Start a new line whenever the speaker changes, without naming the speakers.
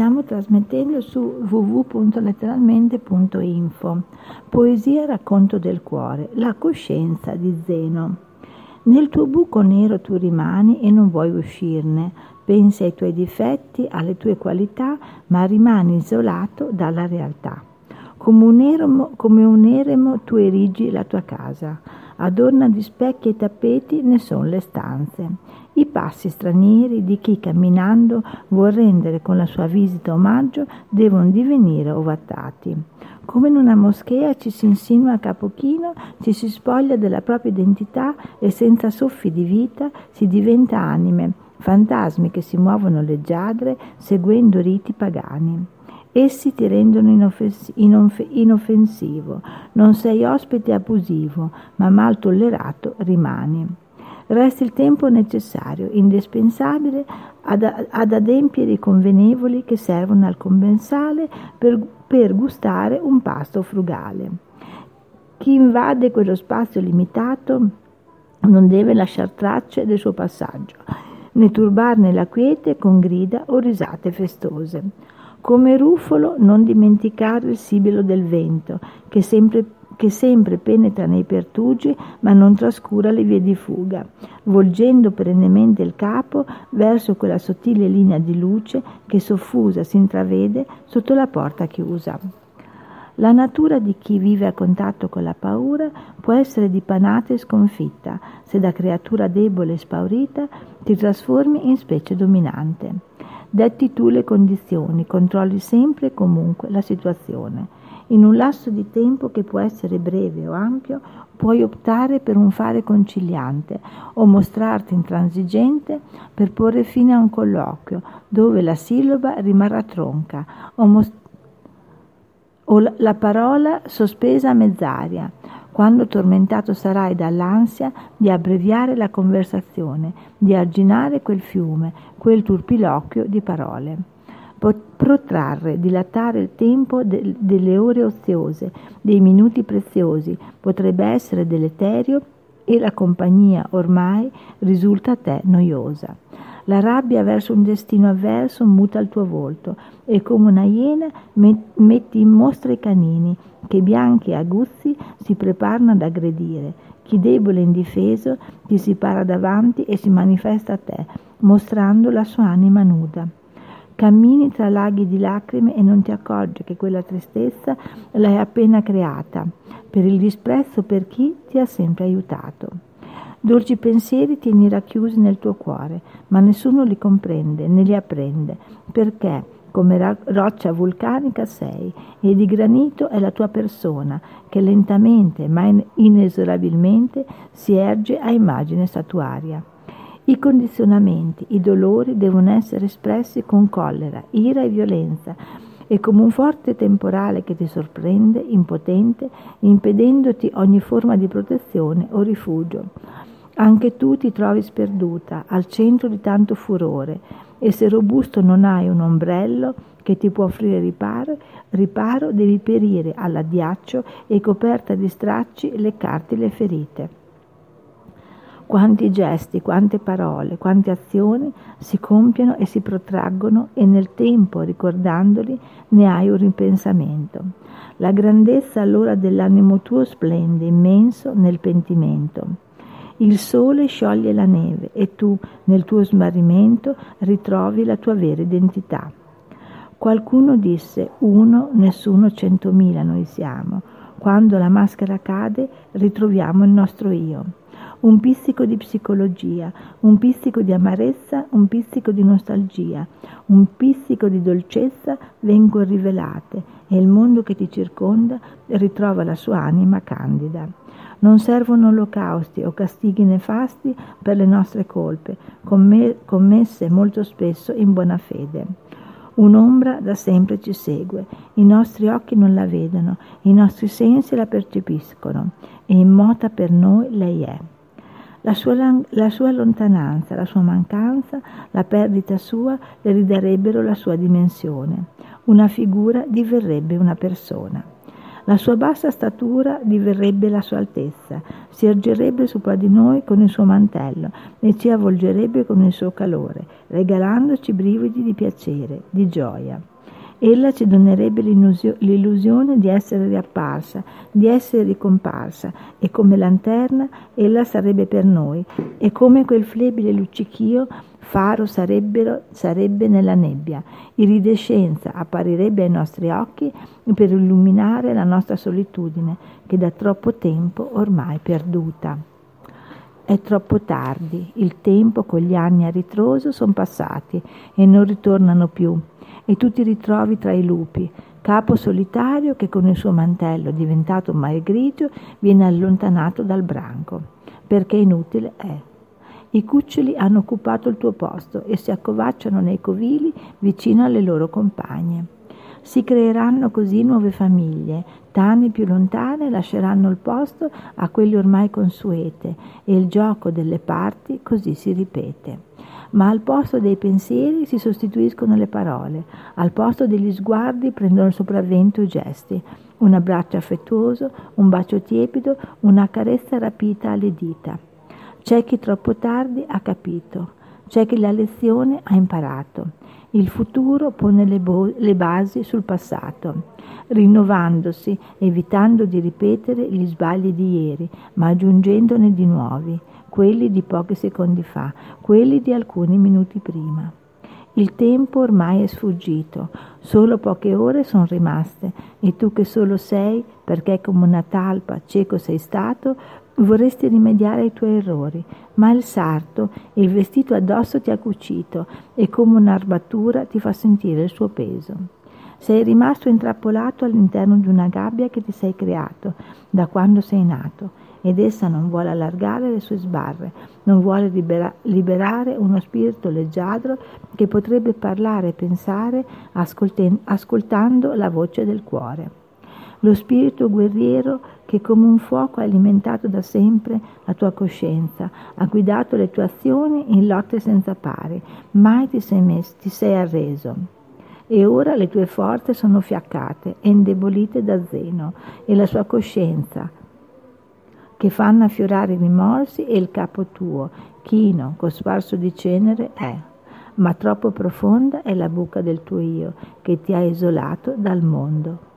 Stiamo trasmettendo su www.letteralmente.info. Poesia racconto del cuore, la coscienza di Zeno. Nel tuo buco nero tu rimani e non vuoi uscirne. Pensi ai tuoi difetti, alle tue qualità, ma rimani isolato dalla realtà. Come un, eremo, come un eremo tu erigi la tua casa. Adorna di specchi e tappeti ne sono le stanze i passi stranieri di chi camminando vuol rendere con la sua visita omaggio devono divenire ovattati. Come in una moschea ci si insinua a capo chino, ci si spoglia della propria identità e senza soffi di vita si diventa anime, fantasmi che si muovono leggiadre seguendo riti pagani. Essi ti rendono inoffens- inoff- inoffensivo, non sei ospite abusivo, ma mal tollerato rimani resta il tempo necessario, indispensabile ad, ad adempiere i convenevoli che servono al commensale per, per gustare un pasto frugale. Chi invade quello spazio limitato non deve lasciare tracce del suo passaggio, né turbarne la quiete con grida o risate festose. Come rufolo non dimenticare il sibilo del vento, che sempre che sempre penetra nei pertugi ma non trascura le vie di fuga, volgendo perennemente il capo verso quella sottile linea di luce che soffusa si intravede sotto la porta chiusa. La natura di chi vive a contatto con la paura può essere dipanata e sconfitta se da creatura debole e spaurita ti trasformi in specie dominante. Detti tu le condizioni, controlli sempre e comunque la situazione in un lasso di tempo che può essere breve o ampio, puoi optare per un fare conciliante o mostrarti intransigente per porre fine a un colloquio dove la sillaba rimarrà tronca o, most- o la parola sospesa a mezz'aria, quando tormentato sarai dall'ansia di abbreviare la conversazione, di arginare quel fiume, quel turpiloquio di parole protrarre, dilatare il tempo de- delle ore oziose, dei minuti preziosi, potrebbe essere deleterio e la compagnia ormai risulta a te noiosa. La rabbia verso un destino avverso muta il tuo volto e come una iena metti in mostra i canini che bianchi e aguzzi si preparano ad aggredire. Chi debole e indifeso ti si para davanti e si manifesta a te, mostrando la sua anima nuda. Cammini tra laghi di lacrime e non ti accorgi che quella tristezza l'hai appena creata, per il disprezzo per chi ti ha sempre aiutato. Dolci pensieri tieni racchiusi nel tuo cuore, ma nessuno li comprende né li apprende, perché come roccia vulcanica sei e di granito è la tua persona che lentamente ma inesorabilmente si erge a immagine statuaria. I condizionamenti, i dolori devono essere espressi con collera, ira e violenza e come un forte temporale che ti sorprende, impotente, impedendoti ogni forma di protezione o rifugio. Anche tu ti trovi sperduta, al centro di tanto furore, e se robusto non hai un ombrello che ti può offrire riparo, riparo devi perire all'addiaccio e coperta di stracci leccarti le ferite. Quanti gesti, quante parole, quante azioni si compiono e si protraggono e nel tempo, ricordandoli, ne hai un ripensamento. La grandezza allora dell'animo tuo splende immenso nel pentimento. Il sole scioglie la neve e tu, nel tuo smarrimento, ritrovi la tua vera identità. Qualcuno disse, uno, nessuno, centomila noi siamo. Quando la maschera cade, ritroviamo il nostro io un pizzico di psicologia, un pizzico di amarezza, un pizzico di nostalgia, un pizzico di dolcezza vengono rivelate e il mondo che ti circonda ritrova la sua anima candida. Non servono olocausti o castighi nefasti per le nostre colpe, commesse molto spesso in buona fede. Un'ombra da sempre ci segue, i nostri occhi non la vedono, i nostri sensi la percepiscono e immota per noi lei è. La sua, la sua, lontananza, la sua mancanza, la perdita sua le ridarebbero la sua dimensione. Una figura diverrebbe una persona. La sua bassa statura diverrebbe la sua altezza, si ergerebbe sopra di noi con il suo mantello e ci avvolgerebbe con il suo calore, regalandoci brividi di piacere, di gioia. Ella ci donerebbe l'illusione di essere riapparsa, di essere ricomparsa, e come lanterna ella sarebbe per noi, e come quel flebile luccichio faro sarebbe nella nebbia, iridescenza apparirebbe ai nostri occhi per illuminare la nostra solitudine, che da troppo tempo ormai perduta. È troppo tardi, il tempo con gli anni a ritroso sono passati e non ritornano più e tu ti ritrovi tra i lupi, capo solitario che con il suo mantello diventato mai grigio viene allontanato dal branco, perché inutile è. I cuccioli hanno occupato il tuo posto e si accovacciano nei covili vicino alle loro compagne. Si creeranno così nuove famiglie, tane più lontane lasceranno il posto a quelle ormai consuete e il gioco delle parti così si ripete ma al posto dei pensieri si sostituiscono le parole, al posto degli sguardi prendono il sopravvento i gesti, un abbraccio affettuoso, un bacio tiepido, una carezza rapita alle dita. C'è chi troppo tardi ha capito, c'è chi la lezione ha imparato. Il futuro pone le, bo- le basi sul passato, rinnovandosi, evitando di ripetere gli sbagli di ieri, ma aggiungendone di nuovi quelli di pochi secondi fa, quelli di alcuni minuti prima. Il tempo ormai è sfuggito, solo poche ore sono rimaste e tu che solo sei, perché come una talpa cieco sei stato, vorresti rimediare ai tuoi errori, ma il sarto, il vestito addosso ti ha cucito e come un'armatura ti fa sentire il suo peso. Sei rimasto intrappolato all'interno di una gabbia che ti sei creato da quando sei nato ed essa non vuole allargare le sue sbarre, non vuole libera- liberare uno spirito leggiadro che potrebbe parlare e pensare ascolten- ascoltando la voce del cuore. Lo spirito guerriero che come un fuoco ha alimentato da sempre la tua coscienza, ha guidato le tue azioni in lotte senza pari, mai ti sei, messo, ti sei arreso. E ora le tue forze sono fiaccate e indebolite da Zeno e la sua coscienza, che fanno affiorare i rimorsi e il capo tuo, chino, cosparso di cenere è, ma troppo profonda è la buca del tuo io, che ti ha isolato dal mondo.